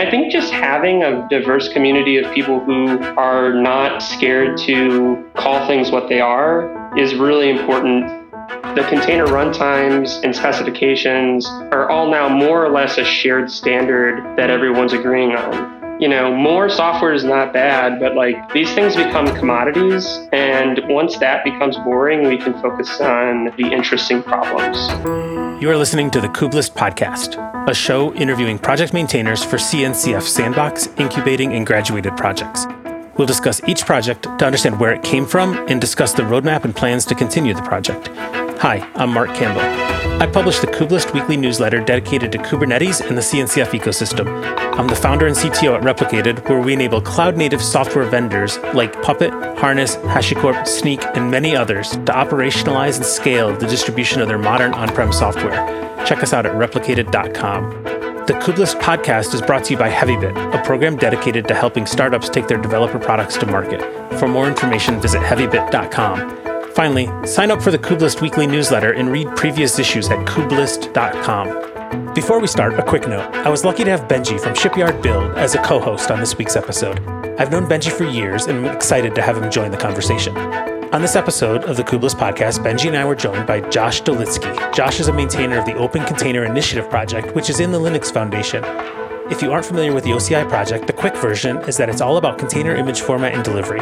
I think just having a diverse community of people who are not scared to call things what they are is really important. The container runtimes and specifications are all now more or less a shared standard that everyone's agreeing on you know, more software is not bad, but like these things become commodities. And once that becomes boring, we can focus on the interesting problems. You are listening to the Kubelist Podcast, a show interviewing project maintainers for CNCF Sandbox, incubating, and graduated projects. We'll discuss each project to understand where it came from and discuss the roadmap and plans to continue the project. Hi, I'm Marc Campbell. I publish the Kubelist weekly newsletter dedicated to Kubernetes and the CNCF ecosystem. I'm the founder and CTO at Replicated, where we enable cloud native software vendors like Puppet, Harness, HashiCorp, Snyk, and many others to operationalize and scale the distribution of their modern on prem software. Check us out at replicated.com. The Kubelist podcast is brought to you by HeavyBit, a program dedicated to helping startups take their developer products to market. For more information, visit heavybit.com. Finally, sign up for the Kubelist weekly newsletter and read previous issues at kubelist.com. Before we start, a quick note. I was lucky to have Benji from Shipyard Build as a co host on this week's episode. I've known Benji for years and I'm excited to have him join the conversation. On this episode of the Kubelist podcast, Benji and I were joined by Josh Dolitsky. Josh is a maintainer of the Open Container Initiative project, which is in the Linux Foundation. If you aren't familiar with the OCI project, the quick version is that it's all about container image format and delivery.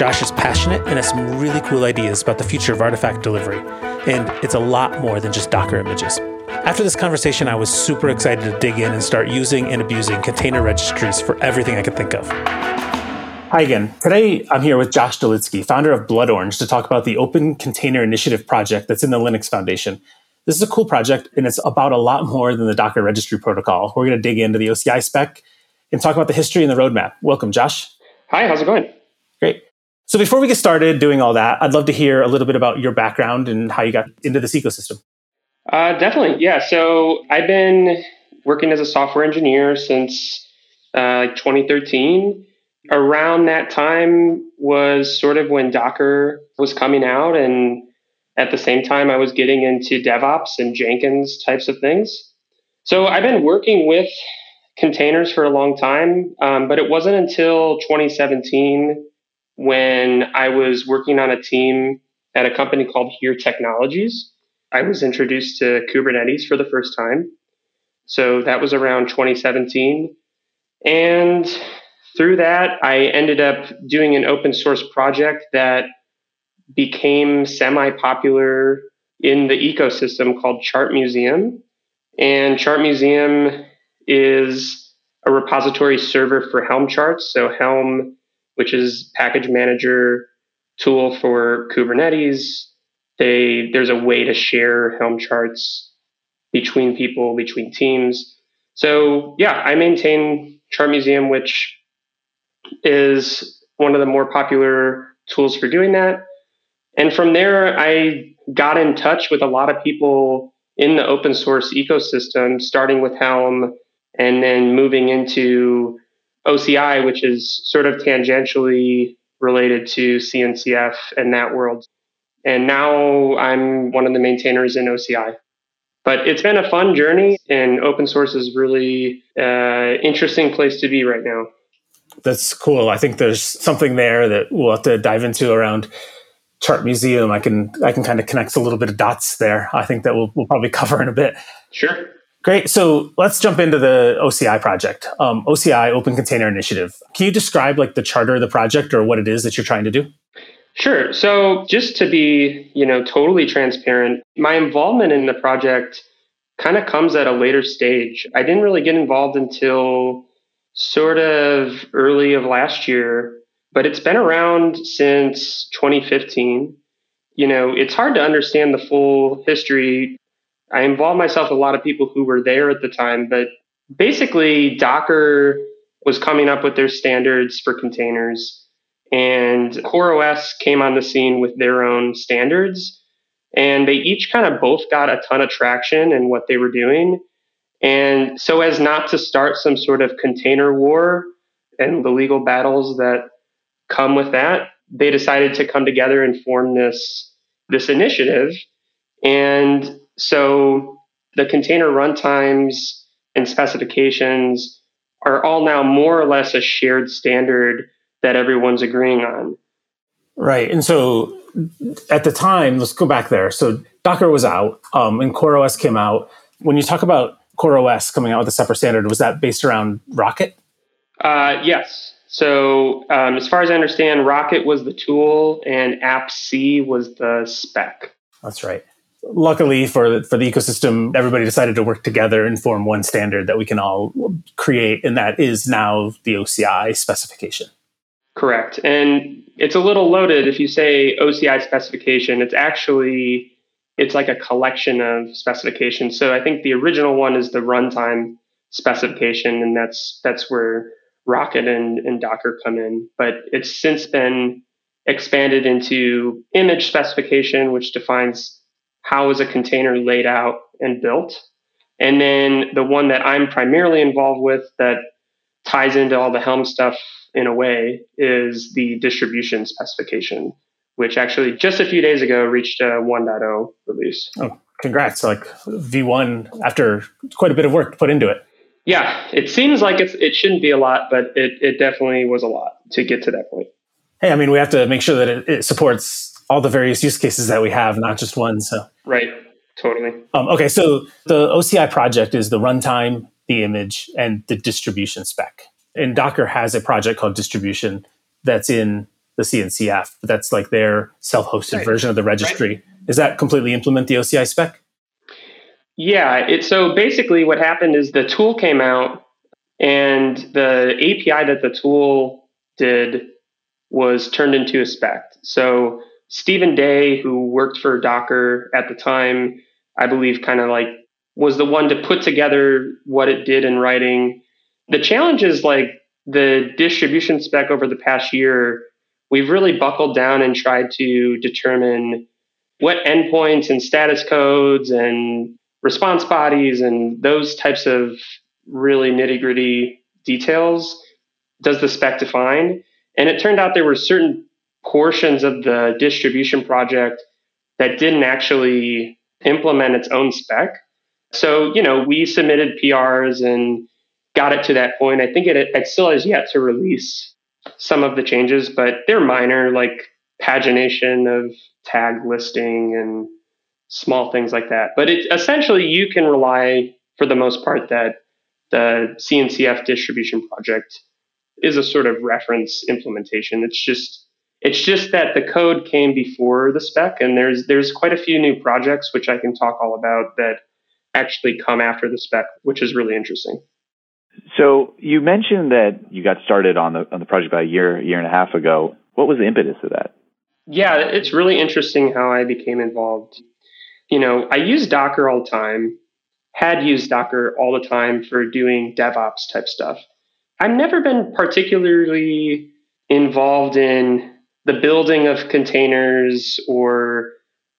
Josh is passionate and has some really cool ideas about the future of artifact delivery, and it's a lot more than just Docker images. After this conversation, I was super excited to dig in and start using and abusing container registries for everything I could think of. Hi again. Today I'm here with Josh Dolitsky, founder of Blood Orange, to talk about the Open Container Initiative project that's in the Linux Foundation. This is a cool project, and it's about a lot more than the Docker registry protocol. We're going to dig into the OCI spec and talk about the history and the roadmap. Welcome, Josh. Hi, how's it going? Great. So before we get started doing all that, I'd love to hear a little bit about your background and how you got into this ecosystem. Uh, definitely, yeah. So I've been working as a software engineer since uh, 2013. Around that time was sort of when Docker was coming out, and at the same time, I was getting into DevOps and Jenkins types of things. So I've been working with containers for a long time, um, but it wasn't until 2017 when I was working on a team at a company called Here Technologies. I was introduced to Kubernetes for the first time. So that was around 2017. And through that, I ended up doing an open source project that became semi popular in the ecosystem called Chart Museum. And Chart Museum is a repository server for Helm charts. So Helm which is package manager tool for Kubernetes. They there's a way to share Helm charts between people, between teams. So yeah, I maintain Chart Museum, which is one of the more popular tools for doing that. And from there, I got in touch with a lot of people in the open source ecosystem, starting with Helm and then moving into OCI, which is sort of tangentially related to CNCF and that world. And now I'm one of the maintainers in OCI. But it's been a fun journey, and open source is really uh, interesting place to be right now. That's cool. I think there's something there that we'll have to dive into around Chart Museum. I can I can kind of connect a little bit of dots there. I think that we'll, we'll probably cover in a bit. Sure. Great. So let's jump into the OCI project, um, OCI Open Container Initiative. Can you describe like the charter of the project or what it is that you're trying to do? Sure. So just to be, you know, totally transparent, my involvement in the project kind of comes at a later stage. I didn't really get involved until sort of early of last year, but it's been around since 2015. You know, it's hard to understand the full history I involved myself with a lot of people who were there at the time, but basically Docker was coming up with their standards for containers and CoreOS came on the scene with their own standards and they each kind of both got a ton of traction in what they were doing. And so as not to start some sort of container war and the legal battles that come with that, they decided to come together and form this this initiative. And so the container runtimes and specifications are all now more or less a shared standard that everyone's agreeing on. Right. And so at the time, let's go back there. So Docker was out um, and CoreOS came out. When you talk about CoreOS coming out with a separate standard, was that based around Rocket? Uh, yes. So um, as far as I understand, Rocket was the tool and AppC was the spec. That's right. Luckily for for the ecosystem, everybody decided to work together and form one standard that we can all create, and that is now the OCI specification. Correct. And it's a little loaded if you say OCI specification. It's actually it's like a collection of specifications. So I think the original one is the runtime specification, and that's that's where Rocket and, and Docker come in. But it's since been expanded into image specification, which defines how is a container laid out and built. And then the one that I'm primarily involved with that ties into all the Helm stuff in a way is the distribution specification, which actually just a few days ago reached a 1.0 release. Oh, congrats. Like V1 after quite a bit of work put into it. Yeah, it seems like it's, it shouldn't be a lot, but it, it definitely was a lot to get to that point. Hey, I mean, we have to make sure that it, it supports all the various use cases that we have, not just one. So right, totally. Um, okay, so the OCI project is the runtime, the image, and the distribution spec and Docker has a project called distribution that's in the CNCF. That's like their self-hosted right. version of the registry. Right. Does that completely implement the OCI spec? Yeah. It, so basically, what happened is the tool came out, and the API that the tool did was turned into a spec. So Stephen Day, who worked for Docker at the time, I believe, kind of like was the one to put together what it did in writing the challenge is like the distribution spec over the past year, we've really buckled down and tried to determine what endpoints and status codes and response bodies and those types of really nitty gritty details does the spec define. And it turned out there were certain portions of the distribution project that didn't actually implement its own spec. So, you know, we submitted PRs and got it to that point. I think it, it still has yet to release some of the changes, but they're minor, like pagination of tag listing and small things like that. But it, essentially, you can rely for the most part that the CNCF distribution project is a sort of reference implementation. It's just it's just that the code came before the spec, and there's there's quite a few new projects which I can talk all about that actually come after the spec, which is really interesting. So you mentioned that you got started on the on the project about a year, year and a half ago. What was the impetus of that? Yeah, it's really interesting how I became involved. You know, I use Docker all the time, had used Docker all the time for doing DevOps type stuff. I've never been particularly involved in the building of containers or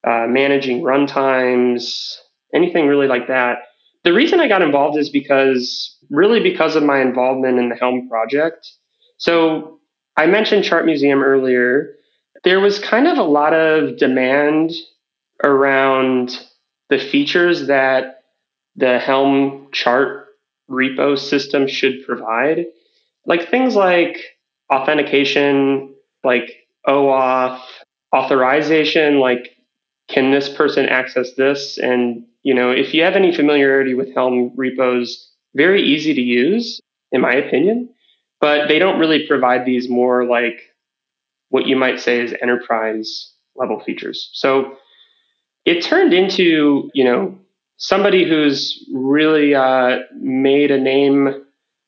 uh, managing runtimes, anything really like that. The reason I got involved is because, really, because of my involvement in the Helm project. So I mentioned Chart Museum earlier. There was kind of a lot of demand around the features that the Helm chart repo system should provide. Like things like authentication, like OAuth, authorization, like can this person access this and you know, if you have any familiarity with Helm repos, very easy to use, in my opinion, but they don't really provide these more like what you might say is enterprise level features. So it turned into, you know, somebody who's really uh, made a name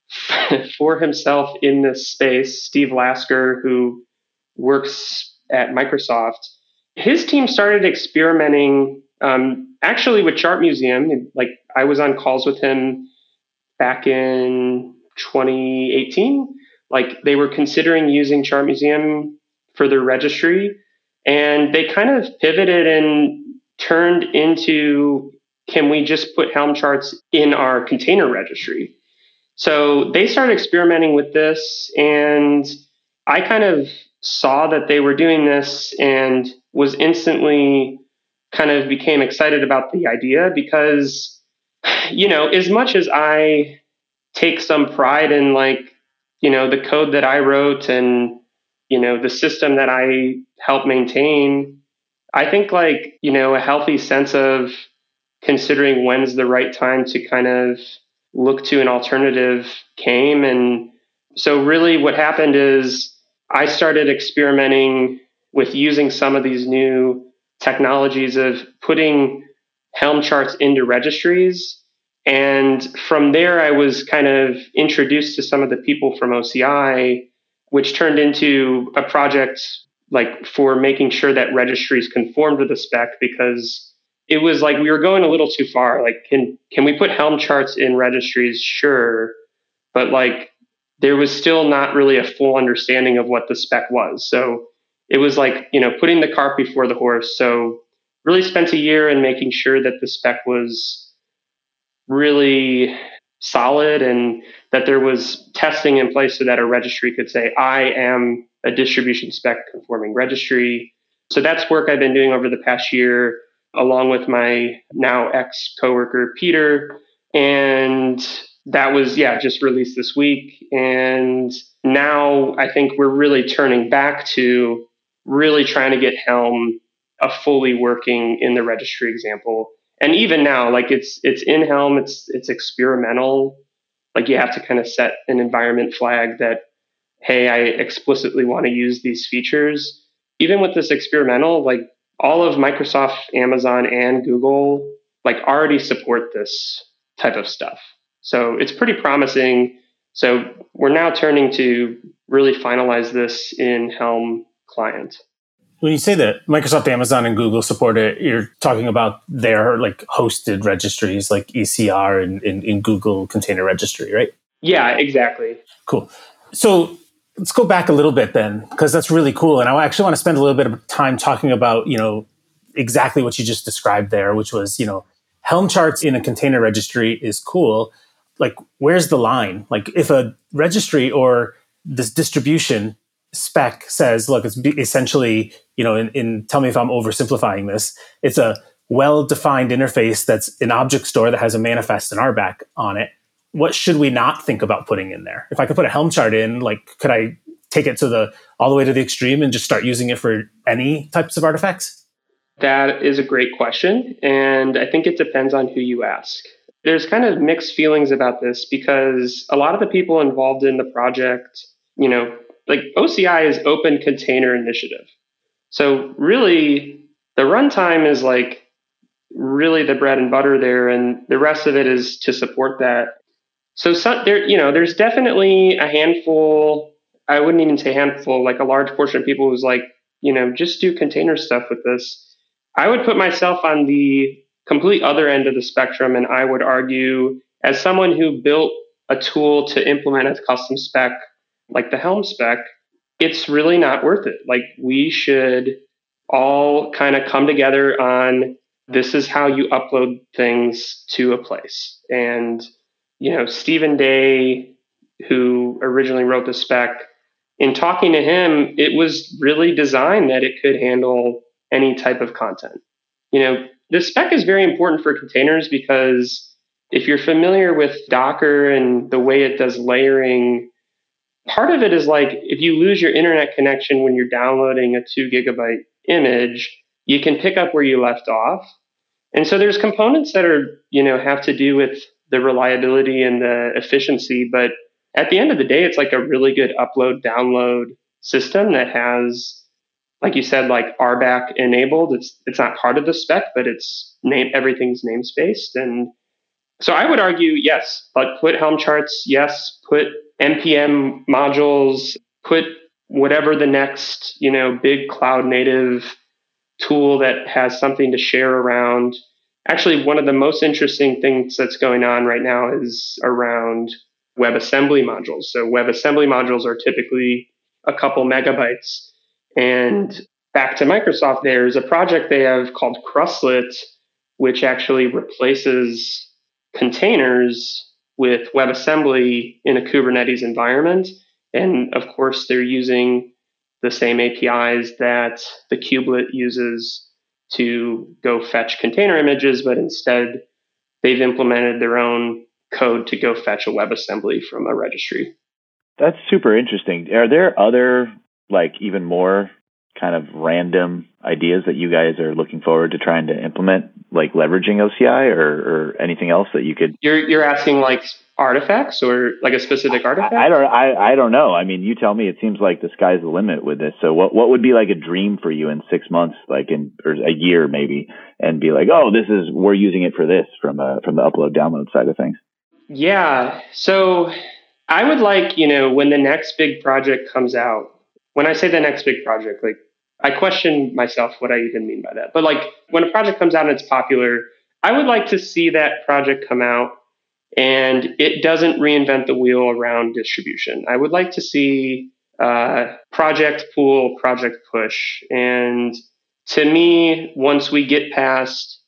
for himself in this space, Steve Lasker, who works at Microsoft. His team started experimenting um, actually, with Chart Museum, like I was on calls with him back in 2018. Like they were considering using Chart Museum for their registry, and they kind of pivoted and turned into can we just put Helm charts in our container registry? So they started experimenting with this, and I kind of saw that they were doing this and was instantly kind of became excited about the idea because, you know, as much as I take some pride in like, you know, the code that I wrote and, you know, the system that I help maintain. I think like, you know, a healthy sense of considering when's the right time to kind of look to an alternative came. And so, really, what happened is I started experimenting with using some of these new technologies of putting Helm charts into registries. And from there, I was kind of introduced to some of the people from OCI, which turned into a project like for making sure that registries conform to the spec because it was like we were going a little too far. Like, can can we put Helm charts in registries? Sure, but like there was still not really a full understanding of what the spec was. So it was like you know putting the cart before the horse. So really spent a year in making sure that the spec was really solid and that there was testing in place so that a registry could say I am a distribution spec conforming registry. So that's work I've been doing over the past year along with my now ex coworker Peter. And that was, yeah, just released this week. And now I think we're really turning back to really trying to get Helm a fully working in the registry example. And even now, like it's it's in Helm, it's it's experimental. Like you have to kind of set an environment flag that, hey, I explicitly want to use these features. Even with this experimental, like all of Microsoft, Amazon, and Google like already support this type of stuff. So it's pretty promising. So we're now turning to really finalize this in Helm client. When you say that Microsoft, Amazon, and Google support it, you're talking about their like hosted registries like ECR and in Google Container Registry, right? Yeah, exactly. Cool. So let's go back a little bit then because that's really cool and i actually want to spend a little bit of time talking about you know exactly what you just described there which was you know helm charts in a container registry is cool like where's the line like if a registry or this distribution spec says look it's essentially you know in, in tell me if i'm oversimplifying this it's a well-defined interface that's an object store that has a manifest and RBAC on it what should we not think about putting in there? If I could put a Helm chart in, like, could I take it to the all the way to the extreme and just start using it for any types of artifacts? That is a great question. And I think it depends on who you ask. There's kind of mixed feelings about this because a lot of the people involved in the project, you know, like OCI is Open Container Initiative. So really, the runtime is like really the bread and butter there, and the rest of it is to support that so some, there, you know, there's definitely a handful. I wouldn't even say handful, like a large portion of people who's like, you know, just do container stuff with this. I would put myself on the complete other end of the spectrum, and I would argue, as someone who built a tool to implement a custom spec like the Helm spec, it's really not worth it. Like we should all kind of come together on this is how you upload things to a place and you know, Stephen Day, who originally wrote the spec, in talking to him, it was really designed that it could handle any type of content. You know, the spec is very important for containers because if you're familiar with Docker and the way it does layering, part of it is like if you lose your internet connection when you're downloading a two gigabyte image, you can pick up where you left off. And so there's components that are, you know, have to do with the reliability and the efficiency. But at the end of the day, it's like a really good upload download system that has, like you said, like RBAC enabled. It's it's not part of the spec, but it's name everything's namespaced. And so I would argue, yes, but put Helm charts, yes, put npm modules, put whatever the next, you know, big cloud native tool that has something to share around Actually, one of the most interesting things that's going on right now is around WebAssembly modules. So, WebAssembly modules are typically a couple megabytes. And back to Microsoft, there's a project they have called Krustlet, which actually replaces containers with WebAssembly in a Kubernetes environment. And of course, they're using the same APIs that the kubelet uses to go fetch container images, but instead they've implemented their own code to go fetch a WebAssembly from a registry. That's super interesting. Are there other like even more kind of random ideas that you guys are looking forward to trying to implement, like leveraging OCI or, or anything else that you could? You're you're asking like artifacts or like a specific artifact? I, I don't I, I don't know. I mean, you tell me. It seems like the sky's the limit with this. So what what would be like a dream for you in six months, like in or a year maybe, and be like, oh, this is we're using it for this from a from the upload download side of things. Yeah. So I would like you know when the next big project comes out. When I say the next big project, like I question myself what I even mean by that. But like when a project comes out and it's popular, I would like to see that project come out and it doesn't reinvent the wheel around distribution. I would like to see uh, project pool, project push. And to me, once we get past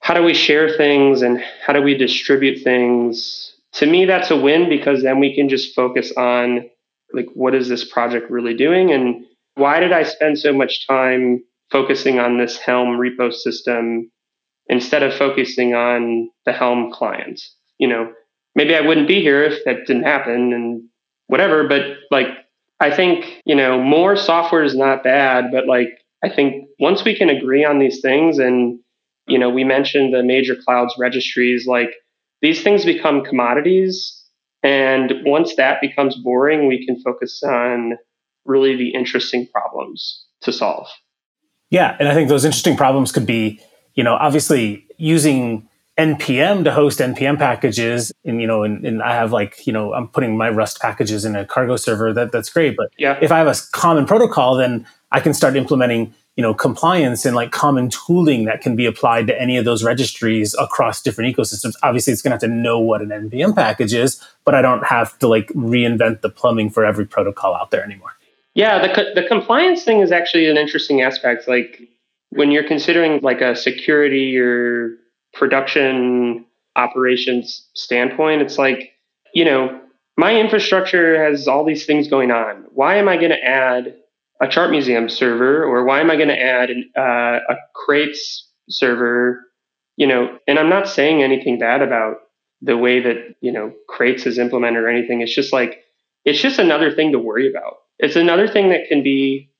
how do we share things and how do we distribute things, to me, that's a win because then we can just focus on like, what is this project really doing? And why did I spend so much time focusing on this Helm repo system instead of focusing on the Helm client? You know, maybe I wouldn't be here if that didn't happen and whatever, but like, I think, you know, more software is not bad, but like, I think once we can agree on these things and, you know, we mentioned the major clouds registries, like these things become commodities. And once that becomes boring, we can focus on really the interesting problems to solve. Yeah. And I think those interesting problems could be, you know, obviously using npm to host npm packages and you know and, and, i have like you know i'm putting my rust packages in a cargo server that that's great but yeah. if i have a common protocol then i can start implementing you know compliance and like common tooling that can be applied to any of those registries across different ecosystems obviously it's going to have to know what an npm package is but i don't have to like reinvent the plumbing for every protocol out there anymore yeah, the the compliance thing is actually an interesting aspect. Like when you're considering like a security or production operations standpoint, it's like you know my infrastructure has all these things going on. Why am I going to add a chart museum server, or why am I going to add an, uh, a crates server? You know, and I'm not saying anything bad about the way that you know crates is implemented or anything. It's just like it's just another thing to worry about it's another thing that can be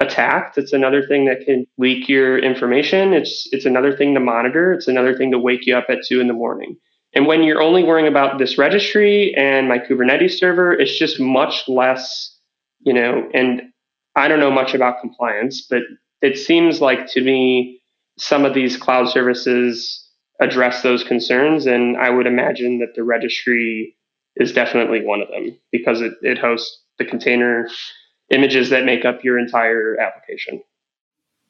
attacked. It's another thing that can leak your information. It's it's another thing to monitor. It's another thing to wake you up at two in the morning. And when you're only worrying about this registry and my Kubernetes server, it's just much less, you know, and I don't know much about compliance, but it seems like to me some of these cloud services address those concerns. And I would imagine that the registry is definitely one of them because it, it hosts the container images that make up your entire application.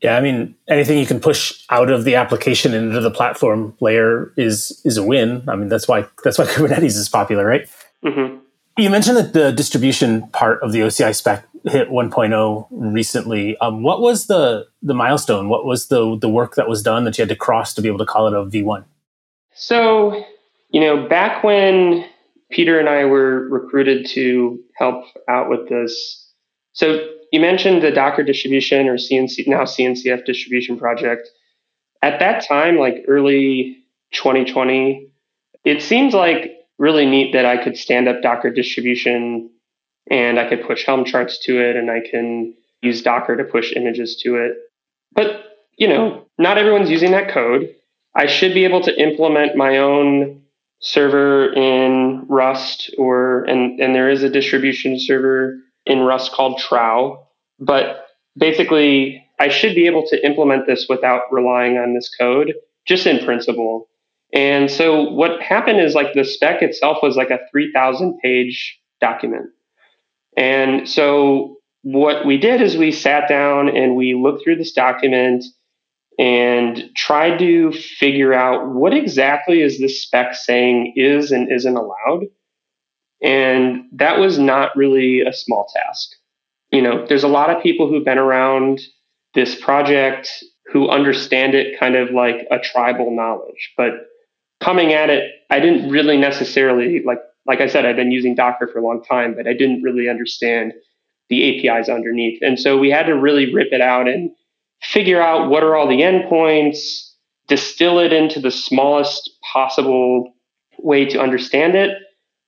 Yeah, I mean, anything you can push out of the application into the platform layer is is a win. I mean, that's why that's why Kubernetes is popular, right? Mm-hmm. You mentioned that the distribution part of the OCI spec hit 1.0 recently. Um, what was the the milestone? What was the the work that was done that you had to cross to be able to call it a V1? So, you know, back when Peter and I were recruited to help out with this. So you mentioned the Docker distribution or CNC now CNCF distribution project. At that time, like early 2020, it seemed like really neat that I could stand up Docker distribution and I could push Helm charts to it and I can use Docker to push images to it. But, you know, not everyone's using that code. I should be able to implement my own server in Rust or and and there is a distribution server in Rust called Trow. But basically, I should be able to implement this without relying on this code, just in principle. And so what happened is like the spec itself was like a 3,000 page document. And so what we did is we sat down and we looked through this document and tried to figure out what exactly is this spec saying is and isn't allowed. And that was not really a small task. You know, there's a lot of people who've been around this project who understand it kind of like a tribal knowledge. But coming at it, I didn't really necessarily like like I said, I've been using Docker for a long time, but I didn't really understand the APIs underneath. And so we had to really rip it out and figure out what are all the endpoints, distill it into the smallest possible way to understand it.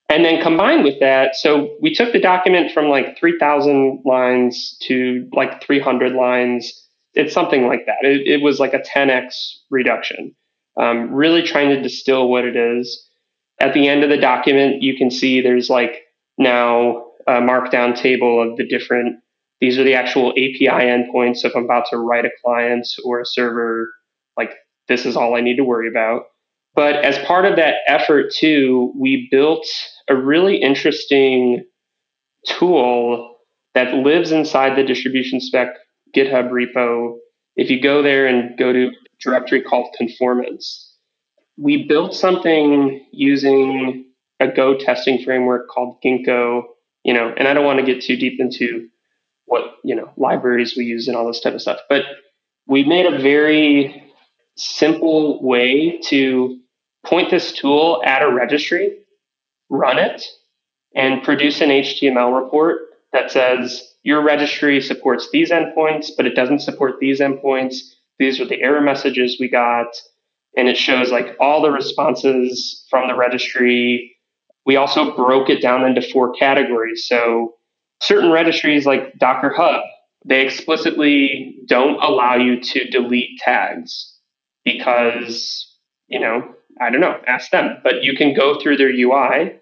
And then combined with that, so we took the document from like 3,000 lines to like 300 lines. It's something like that. It, it was like a 10x reduction. Um, really trying to distill what it is. At the end of the document, you can see there's like now a markdown table of the different, these are the actual API endpoints. So if I'm about to write a client or a server, like this is all I need to worry about. But as part of that effort, too, we built a really interesting tool that lives inside the distribution spec GitHub repo. If you go there and go to directory called conformance, we built something using a Go testing framework called Ginkgo, you know, and I don't want to get too deep into what, you know, libraries we use and all this type of stuff, but we made a very simple way to point this tool at a registry, run it, and produce an HTML report that says your registry supports these endpoints, but it doesn't support these endpoints. These are the error messages we got. And it shows like all the responses from the registry. We also broke it down into four categories. So certain registries like Docker Hub, they explicitly don't allow you to delete tags because, you know, I don't know, ask them. But you can go through their UI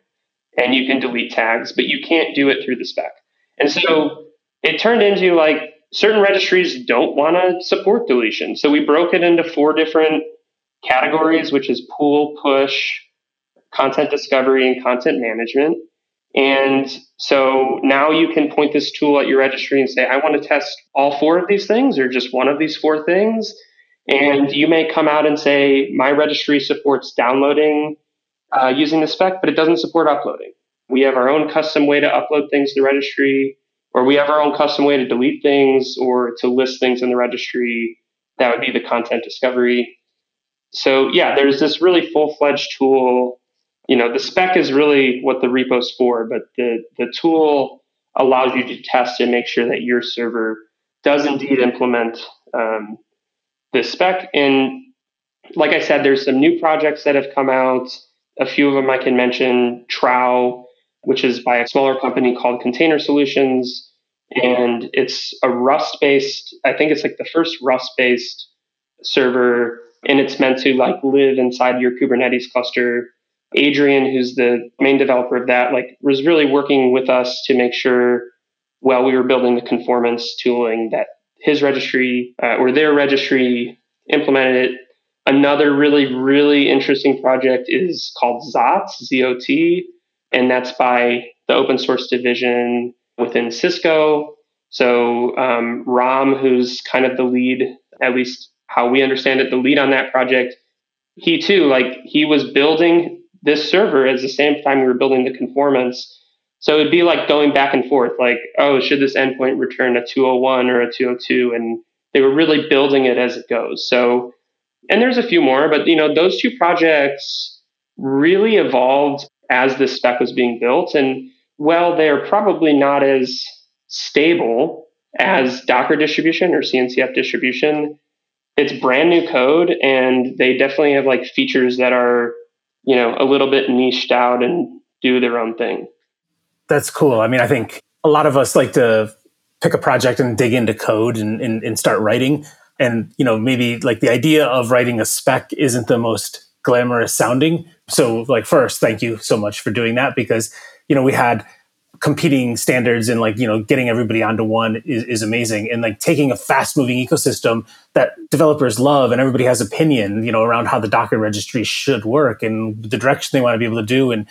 and you can delete tags, but you can't do it through the spec. And so it turned into like certain registries don't want to support deletion. So we broke it into four different categories, which is pull, push, content discovery, and content management. And so now you can point this tool at your registry and say, I want to test all four of these things or just one of these four things. And you may come out and say, my registry supports downloading uh, using the spec, but it doesn't support uploading. We have our own custom way to upload things to the registry, or we have our own custom way to delete things or to list things in the registry. That would be the content discovery. So yeah, there's this really full-fledged tool. You know, the spec is really what the repo's for, but the, the tool allows you to test and make sure that your server does indeed implement um, this spec. And like I said, there's some new projects that have come out. A few of them I can mention Trow, which is by a smaller company called Container Solutions. And it's a Rust based, I think it's like the first Rust based server. And it's meant to like live inside your Kubernetes cluster. Adrian, who's the main developer of that, like was really working with us to make sure while we were building the conformance tooling that his registry uh, or their registry implemented it. Another really, really interesting project is called ZOT, Z-O-T, and that's by the open source division within Cisco. So um, Ram, who's kind of the lead, at least how we understand it, the lead on that project, he too, like he was building this server at the same time we were building the conformance so it'd be like going back and forth, like, oh, should this endpoint return a 201 or a 202? And they were really building it as it goes. So, and there's a few more, but you know, those two projects really evolved as this spec was being built. And well, they're probably not as stable as Docker distribution or CNCF distribution. It's brand new code, and they definitely have like features that are, you know, a little bit niched out and do their own thing. That's cool. I mean, I think a lot of us like to pick a project and dig into code and, and, and start writing. And, you know, maybe like the idea of writing a spec isn't the most glamorous sounding. So, like, first, thank you so much for doing that because, you know, we had competing standards and like you know getting everybody onto one is, is amazing. And like taking a fast moving ecosystem that developers love and everybody has opinion you know around how the docker registry should work and the direction they want to be able to do and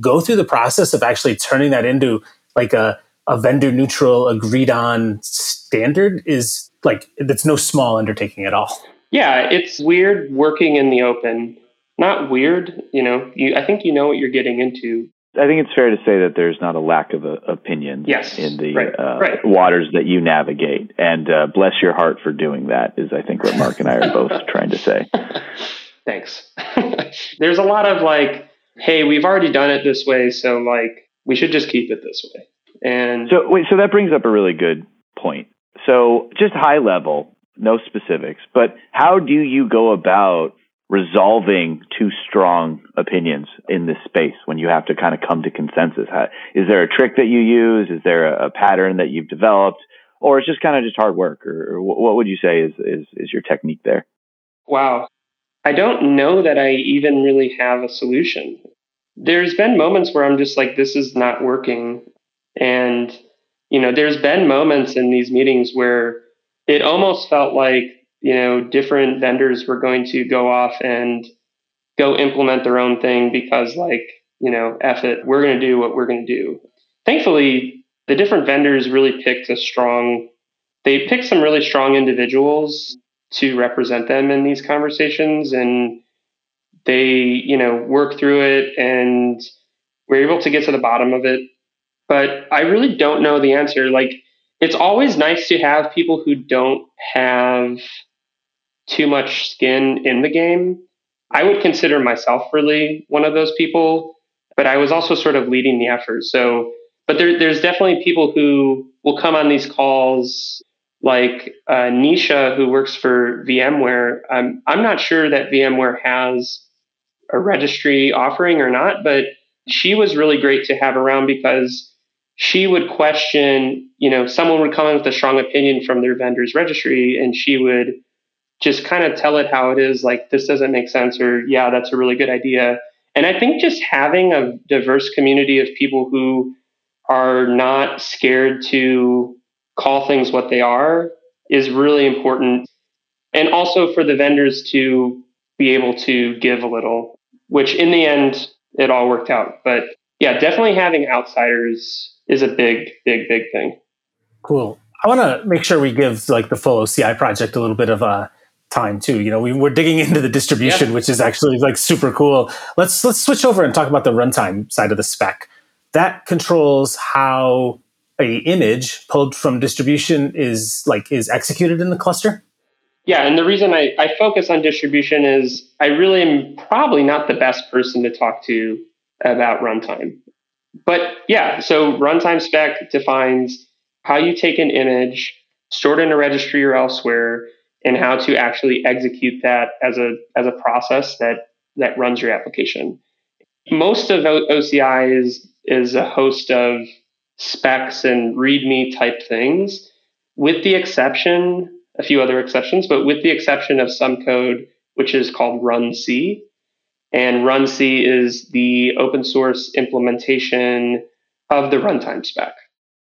go through the process of actually turning that into like a, a vendor neutral agreed on standard is like that's no small undertaking at all. Yeah it's weird working in the open. Not weird you know you, i think you know what you're getting into I think it's fair to say that there's not a lack of uh, opinions yes, in the right, uh, right. waters that you navigate. And uh, bless your heart for doing that, is I think what Marc and I are both trying to say. Thanks. there's a lot of like, hey, we've already done it this way, so like we should just keep it this way. And so wait, so that brings up a really good point. So just high level, no specifics, but how do you go about resolving two strong opinions in this space when you have to kind of come to consensus? How, is there a trick that you use? Is there a, a pattern that you've developed? Or it's just kind of just hard work? Or, or what would you say is, is, is your technique there? Wow. I don't know that I even really have a solution. There's been moments where I'm just like, this is not working. And, you know, there's been moments in these meetings where it almost felt like you know, different vendors were going to go off and go implement their own thing because, like, you know, F it, we're going to do what we're going to do. Thankfully, the different vendors really picked a strong, they picked some really strong individuals to represent them in these conversations. And they, you know, work through it and we're able to get to the bottom of it. But I really don't know the answer. Like, it's always nice to have people who don't have too much skin in the game. I would consider myself really one of those people, but I was also sort of leading the effort. So, but there, there's definitely people who will come on these calls, like uh, Nisha, who works for VMware. Um, I'm not sure that VMware has a registry offering or not, but she was really great to have around because she would question, you know, someone would come in with a strong opinion from their vendor's registry and she would just kind of tell it how it is like this doesn't make sense or yeah that's a really good idea. And i think just having a diverse community of people who are not scared to call things what they are is really important. And also for the vendors to be able to give a little which in the end it all worked out. But yeah definitely having outsiders is a big big big thing cool I want to make sure we give like the full OCI project a little bit of a time too. You know, we, we're digging into the distribution, yeah. which is actually like super cool. Let's let's switch over and talk about the runtime side of the spec. That controls how a image pulled from distribution is like is executed in the cluster. Yeah, and the reason I, I focus on distribution is I really am probably not the best person to talk to about runtime. But yeah, so runtime spec defines how you take an image, store it in a registry or elsewhere, and how to actually execute that as a as a process that that runs your application. Most of OCI is is a host of specs and README type things, with the exception a few other exceptions, but with the exception of some code which is called runc. And runc is the open source implementation of the runtime spec.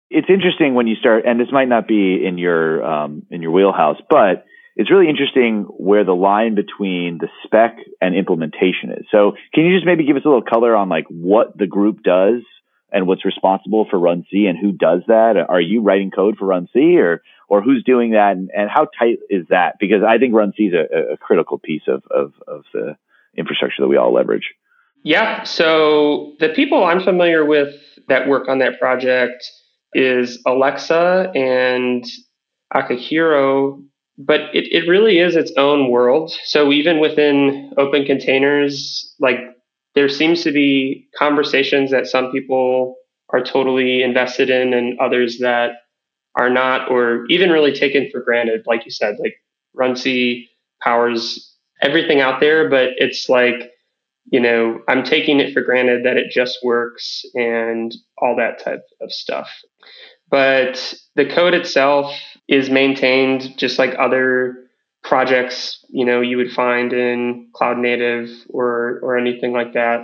It's interesting when you start, and this might not be in your um, in your wheelhouse, but it's really interesting where the line between the spec and implementation is. So can you just maybe give us a little color on like what the group does and what's responsible for runc and who does that? Are you writing code for runc or or who's doing that and, and how tight is that? Because I think runc is a, a critical piece of, of, of the infrastructure that we all leverage. Yeah. So the people I'm familiar with that work on that project is Aleksa and Akihiro, but it, it really is its own world. So even within open containers, like there seems to be conversations that some people are totally invested in and others that are not or even really taken for granted. Like you said, like runc powers everything out there, but it's like, you know, I'm taking it for granted that it just works and all that type of stuff. But the code itself is maintained just like other projects, you know, you would find in cloud native or or anything like that.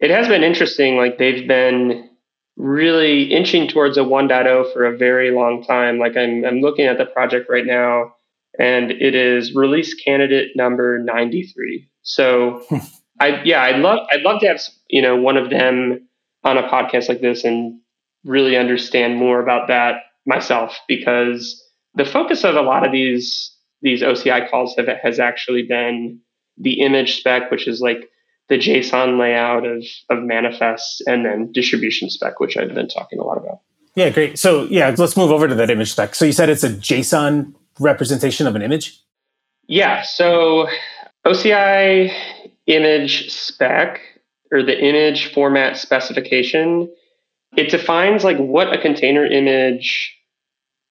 It has been interesting like they've been really inching towards a 1.0 for a very long time. Like I'm I'm looking at the project right now and it is release candidate number 93. So hmm. I yeah, I'd love I'd love to have you know one of them on a podcast like this and really understand more about that myself because the focus of a lot of these these OCI calls have, has actually been the image spec, which is like the JSON layout of of manifests, and then distribution spec, which I've been talking a lot about. Yeah, great. So yeah, let's move over to that image spec. So you said it's a JSON representation of an image. Yeah. So OCI image spec or the image format specification, it defines like what a container image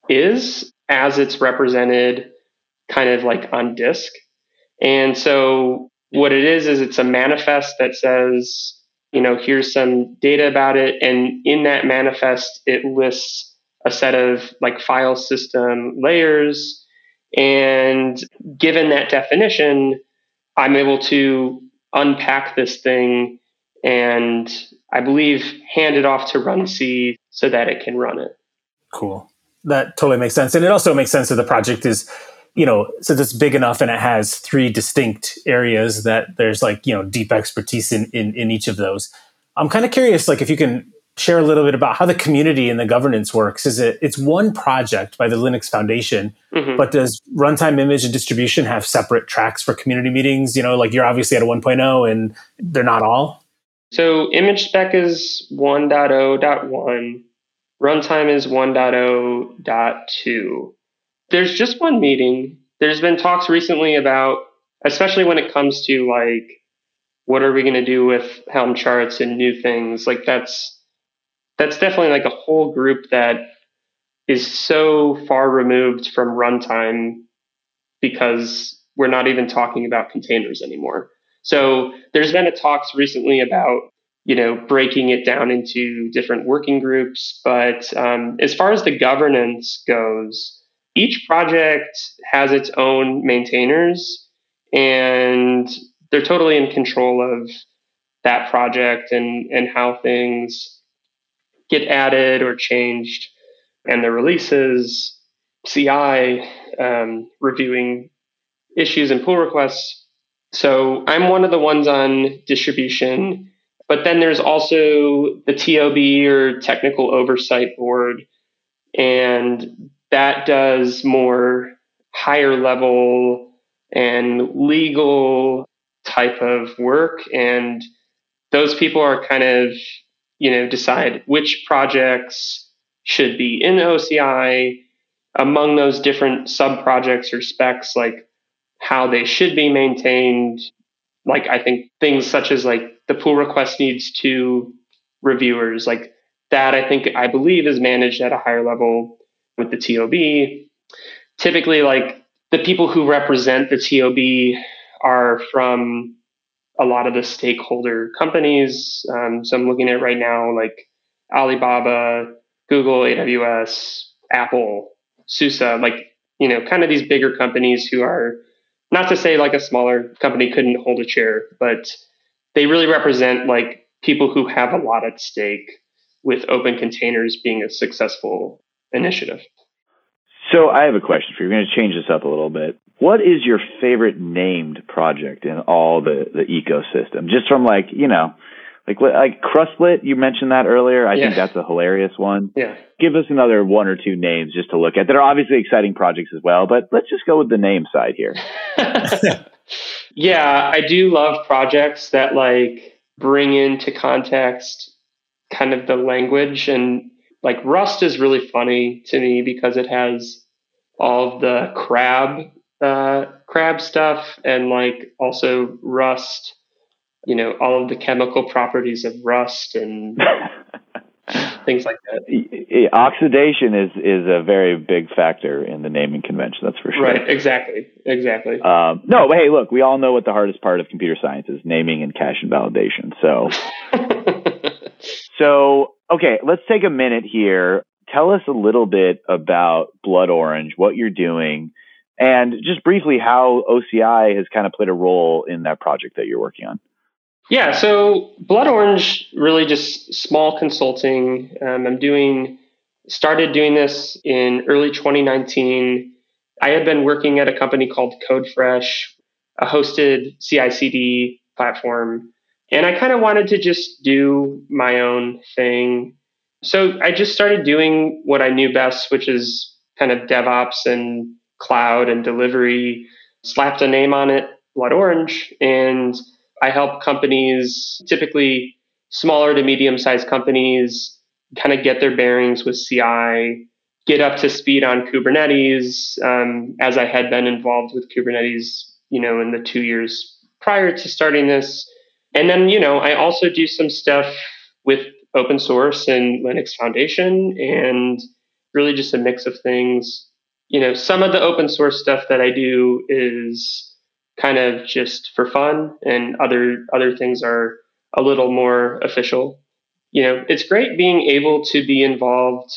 is as it's represented kind of like on disk. And so what it is is it's a manifest that says, you know, here's some data about it, and in that manifest it lists a set of like file system layers, and given that definition, I'm able to unpack this thing and I believe hand it off to runc so that it can run it. Cool. That totally makes sense. And it also makes sense that the project is, you know, since it's big enough and it has three distinct areas that there's like, you know, deep expertise in, in, in each of those. I'm kind of curious, like if you can share a little bit about how the community and the governance works. Is it it's one project by the Linux Foundation, mm-hmm. but does runtime image and distribution have separate tracks for community meetings? You know, like you're obviously at a 1.0 and they're not all. So image spec is 1.0.1, runtime is 1.0.2. There's just one meeting. There's been talks recently about, especially when it comes to like, what are we going to do with Helm charts and new things? Like that's that's definitely like a whole group that is so far removed from runtime because we're not even talking about containers anymore. So there's been a talks recently about you know breaking it down into different working groups, but um, as far as the governance goes, each project has its own maintainers, and they're totally in control of that project and and how things get added or changed, and the releases, CI, um, reviewing issues and pull requests so I'm one of the ones on distribution, but then there's also the TOB or Technical Oversight Board, and that does more higher level and legal type of work. And those people are kind of, you know, decide which projects should be in OCI among those different sub projects or specs like how they should be maintained. Like I think things such as like the pull request needs to reviewers, like that I think I believe is managed at a higher level with the TOB. Typically, like the people who represent the TOB are from a lot of the stakeholder companies. Um, so I'm looking at right now like Alibaba, Google, AWS, Apple, SUSE, like, you know, kind of these bigger companies who are not to say like a smaller company couldn't hold a chair, but they really represent like people who have a lot at stake with open containers being a successful initiative. So I have a question for you. We're going to change this up a little bit. What is your favorite named project in all the, the ecosystem? Just from like, you know, like like Krustlet, you mentioned that earlier. I yeah. think that's a hilarious one. Yeah. Give us another one or two names just to look at. That are obviously exciting projects as well, but let's just go with the name side here. yeah, I do love projects that like bring into context kind of the language and like Rust is really funny to me because it has all of the crab uh, crab stuff and like also Rust you know all of the chemical properties of rust and things like that. Oxidation is is a very big factor in the naming convention. That's for sure. Right. Exactly. Exactly. Um, no, but hey, look, we all know what the hardest part of computer science is: naming and cache invalidation. So, so okay, let's take a minute here. Tell us a little bit about Blood Orange, what you're doing, and just briefly how OCI has kind of played a role in that project that you're working on. Yeah, so Blood Orange really just small consulting. Um, I'm doing started doing this in early 2019. I had been working at a company called CodeFresh, a hosted CI/CD platform, and I kind of wanted to just do my own thing. So I just started doing what I knew best, which is kind of DevOps and cloud and delivery. Slapped a name on it, Blood Orange, and I help companies, typically smaller to medium sized companies, kind of get their bearings with CI, get up to speed on Kubernetes, um, as I had been involved with Kubernetes, you know, in the two years prior to starting this. And then, you know, I also do some stuff with open source and Linux Foundation and really just a mix of things. You know, some of the open source stuff that I do is kind of just for fun, and other other things are a little more official. You know, it's great being able to be involved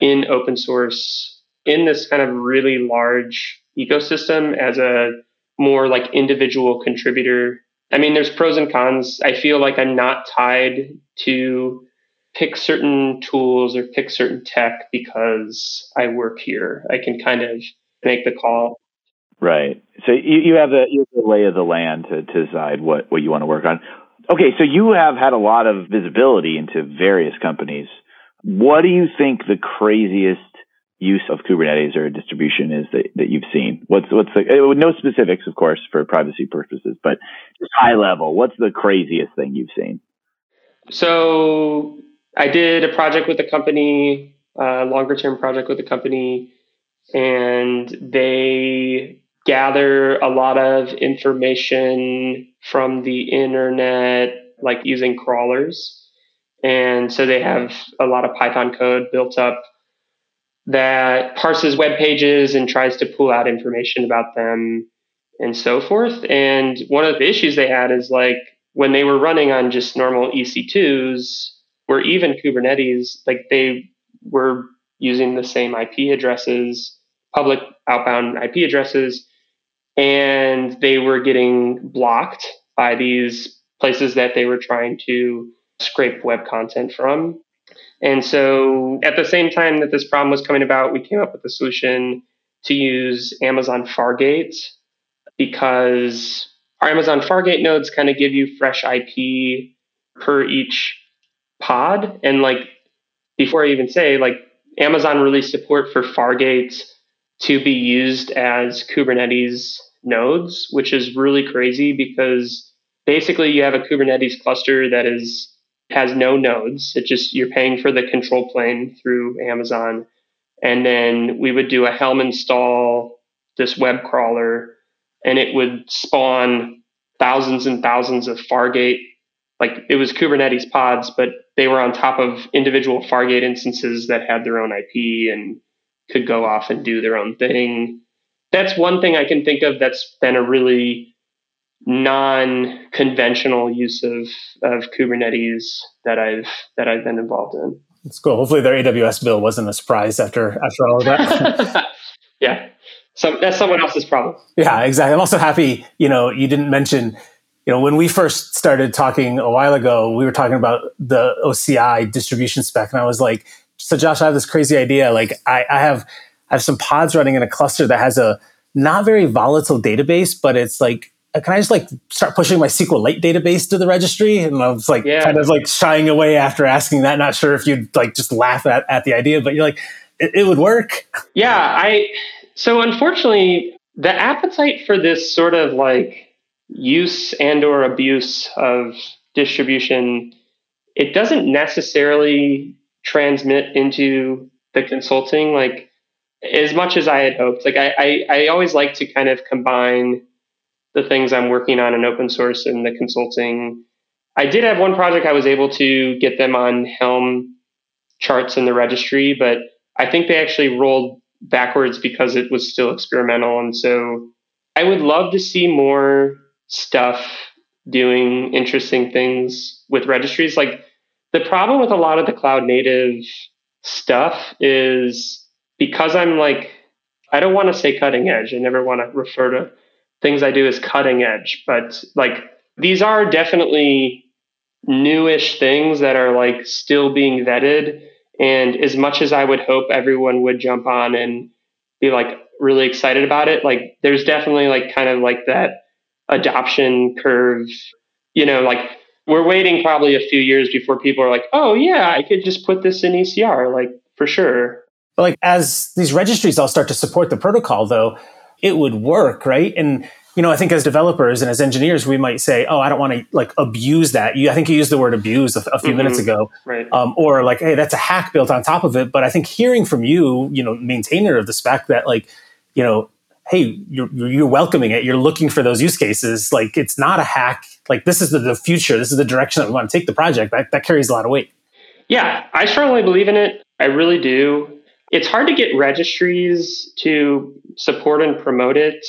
in open source in this kind of really large ecosystem as a more like individual contributor. I mean, there's pros and cons. I feel like I'm not tied to pick certain tools or pick certain tech because I work here. I can kind of make the call. Right. So you, you have the you have the lay of the land to, to decide what, what you want to work on. Okay, so you have had a lot of visibility into various companies. What do you think the craziest use of Kubernetes or distribution is that, that you've seen? What's what's the uh, no specifics, of course, for privacy purposes, but just high level. What's the craziest thing you've seen? So I did a project with a company, a longer term project with a company, and they gather a lot of information from the internet, like using crawlers. And so they have a lot of Python code built up that parses web pages and tries to pull out information about them and so forth. And one of the issues they had is like when they were running on just normal EC2s or even Kubernetes, like they were using the same IP addresses, public outbound IP addresses, and they were getting blocked by these places that they were trying to scrape web content from. And so at the same time that this problem was coming about, we came up with a solution to use Amazon Fargate because our Amazon Fargate nodes kind of give you fresh IP per each pod. And like before I even say, like Amazon released support for Fargate to be used as Kubernetes nodes, which is really crazy because basically you have a Kubernetes cluster that is has no nodes. It just you're paying for the control plane through Amazon. And then we would do a Helm install this web crawler and it would spawn thousands and thousands of Fargate. Like it was Kubernetes pods, but they were on top of individual Fargate instances that had their own IP and could go off and do their own thing. That's one thing I can think of that's been a really non-conventional use of, of Kubernetes that I've that I've been involved in. That's cool. Hopefully, their AWS bill wasn't a surprise after after all of that. yeah, so that's someone else's problem. Yeah, exactly. I'm also happy. You know, you didn't mention. You know, when we first started talking a while ago, we were talking about the OCI distribution spec, and I was like, "So, Josh, I have this crazy idea. Like, I, I have I have some pods running in a cluster that has a not very volatile database, but it's like can I just like start pushing my SQLite database to the registry? And I was like, yeah. kind of like shying away after asking that. Not sure if you'd like just laugh at, at the idea, but you're like, it, it would work. Yeah. I, so unfortunately, the appetite for this sort of like use and or abuse of distribution, it doesn't necessarily transmit into the consulting like as much as I had hoped. Like I, I, I always like to kind of combine the things I'm working on in open source and the consulting. I did have one project I was able to get them on Helm charts in the registry, but I think they actually rolled backwards because it was still experimental. And so I would love to see more stuff doing interesting things with registries. Like the problem with a lot of the cloud native stuff is because I'm like, I don't want to say cutting edge. I never want to refer to things I do as cutting edge, but like these are definitely newish things that are like still being vetted. And as much as I would hope everyone would jump on and be like really excited about it, like there's definitely like kind of like that adoption curve, you know, like we're waiting probably a few years before people are like, oh yeah, I could just put this in ECR, like for sure. But like as these registries all start to support the protocol though, it would work, right? And you know, I think as developers and as engineers, we might say, "Oh, I don't want to like abuse that." You, I think you used the word "abuse" a, a few mm-hmm. minutes ago, right? Um, or like, "Hey, that's a hack built on top of it." But I think hearing from you, you know, maintainer of the spec, that like, you know, hey, you're, you're welcoming it. You're looking for those use cases. Like, it's not a hack. Like, this is the, the future. This is the direction that we want to take the project. That that carries a lot of weight. Yeah, I strongly believe in it. I really do. It's hard to get registries to support and promote it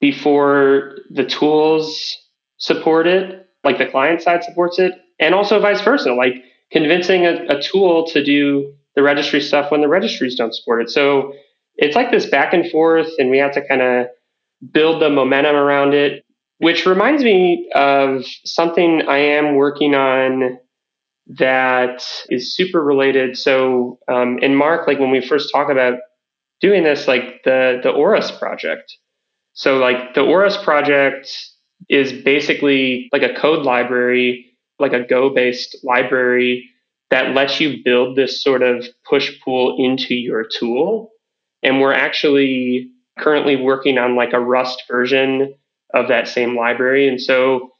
before the tools support it, like the client side supports it, and also vice versa, like convincing a, a tool to do the registry stuff when the registries don't support it. So it's like this back and forth, and we have to kind of build the momentum around it, which reminds me of something I am working on that is super related. So, um, and Marc, like when we first talk about doing this, like the the ORAS project. So, like the ORAS project is basically like a code library, like a Go based library that lets you build this sort of push pull into your tool. And we're actually currently working on like a Rust version of that same library. And so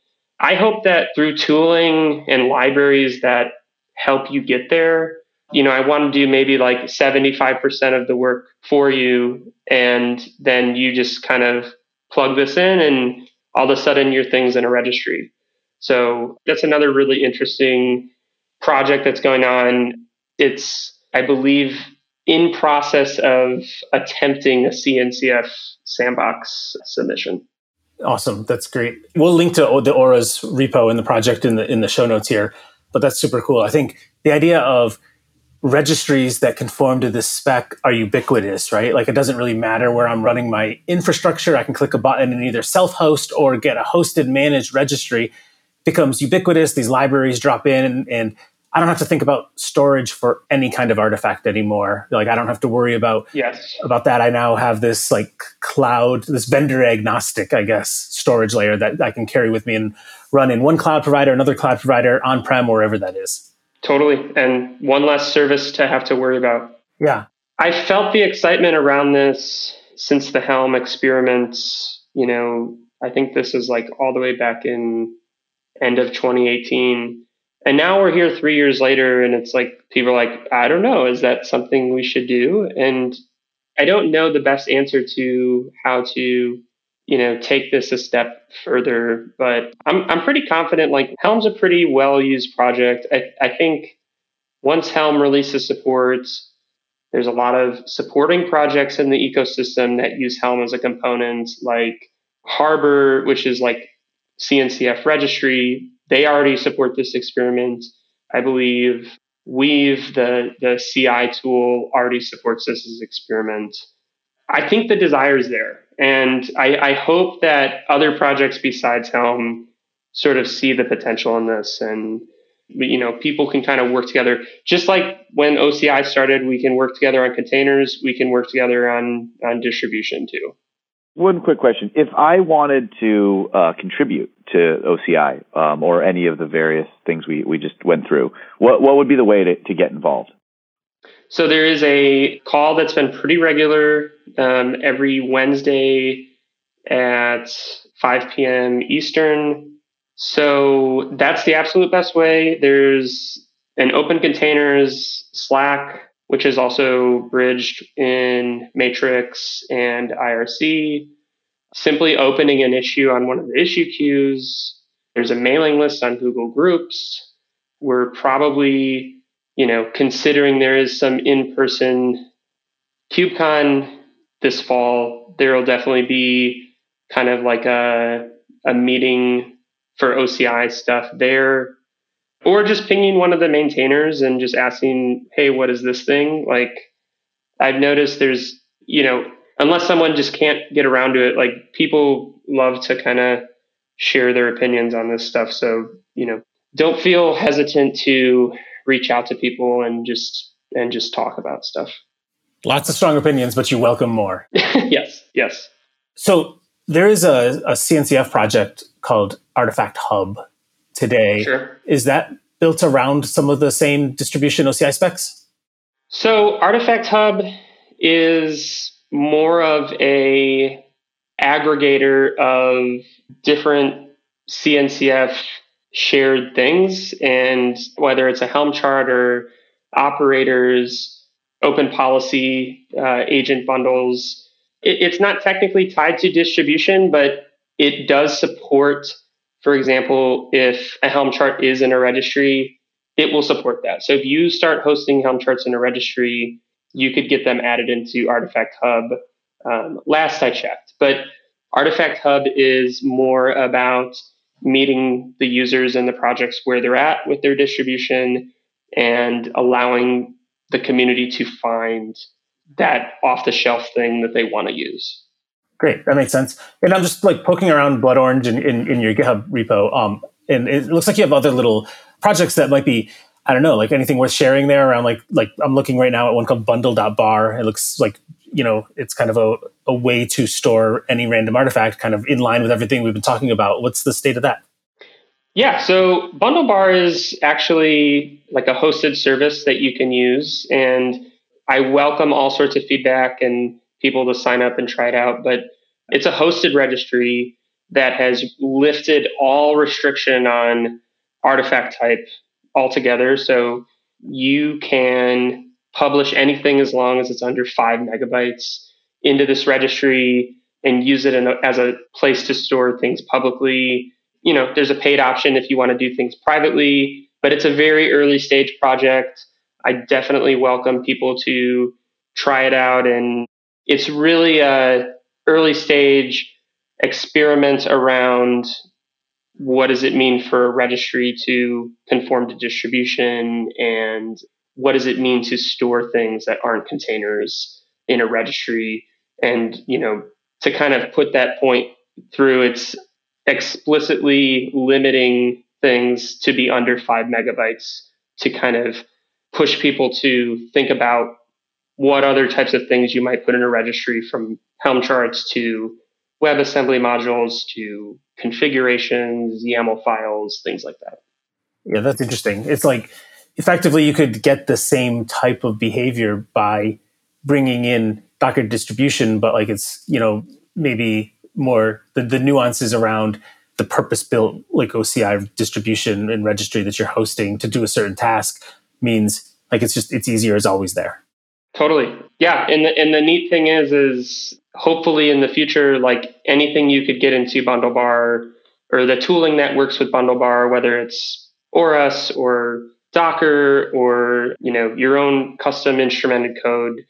I hope that through tooling and libraries that help you get there, you know, I want to do maybe like 75% of the work for you. And then you just kind of plug this in and all of a sudden your thing's in a registry. So that's another really interesting project that's going on. It's, I believe, in process of attempting a CNCF sandbox submission. Awesome. That's great. We'll link to the ORAS repo in the project in the in the show notes here. But that's super cool. I think the idea of registries that conform to this spec are ubiquitous, right? Like it doesn't really matter where I'm running my infrastructure. I can click a button and either self-host or get a hosted managed registry becomes ubiquitous. These libraries drop in and, and I don't have to think about storage for any kind of artifact anymore. Like I don't have to worry about yes. about that. I now have this like cloud, this vendor agnostic, I guess, storage layer that I can carry with me and run in one cloud provider, another cloud provider, on prem, wherever that is. Totally, and one less service to have to worry about. Yeah, I felt the excitement around this since the Helm experiments. You know, I think this is like all the way back in end of 2018 and now we're here three years later, and it's like people are like, I don't know, is that something we should do? And I don't know the best answer to how to, you know, take this a step further, but I'm I'm pretty confident. Like Helm's a pretty well used project. I, I think once Helm releases support, there's a lot of supporting projects in the ecosystem that use Helm as a component, like Harbor, which is like CNCF registry they already support this experiment. I believe Weave, the, the CI tool, already supports this as experiment. I think the desire is there. And I, I hope that other projects besides Helm sort of see the potential in this and you know people can kind of work together just like when oci started we can work together on containers we can work together on on distribution too one quick question if i wanted to uh, contribute to OCI um, or any of the various things we, we just went through, what, what would be the way to, to get involved? So there is a call that's been pretty regular um, every Wednesday at 5 p.m. Eastern. So that's the absolute best way. There's an open containers Slack, which is also bridged in Matrix and IRC simply opening an issue on one of the issue queues. There's a mailing list on Google Groups. We're probably, you know, considering there is some in-person KubeCon this fall. There will definitely be kind of like a a meeting for OCI stuff there, or just pinging one of the maintainers and just asking, "Hey, what is this thing?" Like, I've noticed there's, you know, unless someone just can't get around to it, like people love to kind of share their opinions on this stuff. So, you know, don't feel hesitant to reach out to people and just and just talk about stuff. Lots of strong opinions, but you welcome more. yes, yes. So there is a, a CNCF project called Artifact Hub today. Sure. Is that built around some of the same distribution OCI specs? So Artifact Hub is more of a aggregator of different CNCF shared things, and whether it's a Helm chart or operators, open policy, uh, agent bundles, it, it's not technically tied to distribution, but it does support, for example, if a Helm chart is in a registry, it will support that. So if you start hosting Helm charts in a registry, you could get them added into Artifact Hub um, last I checked. But Artifact Hub is more about meeting the users and the projects where they're at with their distribution and allowing the community to find that off the shelf thing that they want to use. Great, that makes sense. And I'm just like poking around Blood Orange in, in, in your GitHub repo. Um, and it looks like you have other little projects that might be I don't know, like anything worth sharing there around like like I'm looking right now at one called bundle.bar. It looks like, you know, it's kind of a, a way to store any random artifact kind of in line with everything we've been talking about. What's the state of that? Yeah, so bundle bar is actually like a hosted service that you can use. And I welcome all sorts of feedback and people to sign up and try it out. But it's a hosted registry that has lifted all restriction on artifact type altogether. So you can publish anything as long as it's under five megabytes into this registry and use it a, as a place to store things publicly. You know, there's a paid option if you want to do things privately, but it's a very early stage project. I definitely welcome people to try it out. And it's really a early stage experiment around what does it mean for a registry to conform to distribution and what does it mean to store things that aren't containers in a registry. And you know to kind of put that point through it's explicitly limiting things to be under five megabytes to kind of push people to think about what other types of things you might put in a registry from helm charts to WebAssembly modules to configurations, YAML files, things like that. Yeah, that's interesting. It's like effectively you could get the same type of behavior by bringing in Docker distribution, but like it's, you know, maybe more the, the nuances around the purpose built like OCI distribution and registry that you're hosting to do a certain task means like it's just it's easier it's always there. Totally. Yeah. And the and the neat thing is is hopefully in the future, like anything you could get into Bundlebar or the tooling that works with Bundlebar, whether it's ORAS or Docker or, you know, your own custom instrumented code,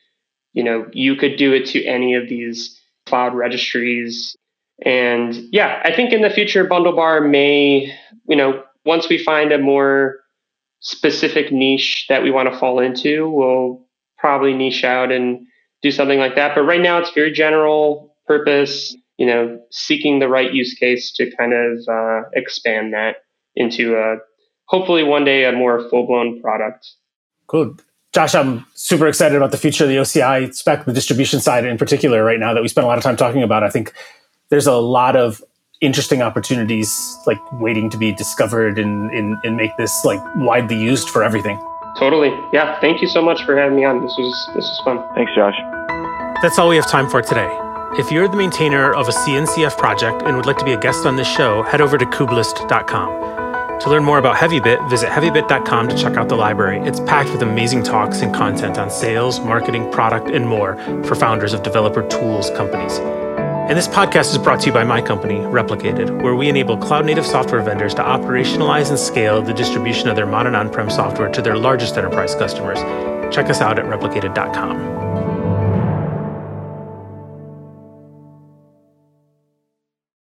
you know, you could do it to any of these cloud registries. And yeah, I think in the future, Bundlebar may, you know, once we find a more specific niche that we want to fall into, we'll probably niche out and do something like that. But right now, it's very general purpose. You know, seeking the right use case to kind of uh, expand that into a hopefully one day a more full blown product. Cool. Josh, I'm super excited about the future of the OCI spec, the distribution side in particular, right now that we spent a lot of time talking about. I think there's a lot of interesting opportunities like waiting to be discovered and, and, and make this like widely used for everything. Totally. Yeah. Thank you so much for having me on. This was this was fun. Thanks, Josh. That's all we have time for today. If you're the maintainer of a CNCF project and would like to be a guest on this show, head over to kubelist.com. To learn more about Heavybit, visit heavybit.com to check out the library. It's packed with amazing talks and content on sales, marketing, product, and more for founders of developer tools companies. And this podcast is brought to you by my company, Replicated, where we enable cloud native software vendors to operationalize and scale the distribution of their modern on prem software to their largest enterprise customers. Check us out at replicated.com.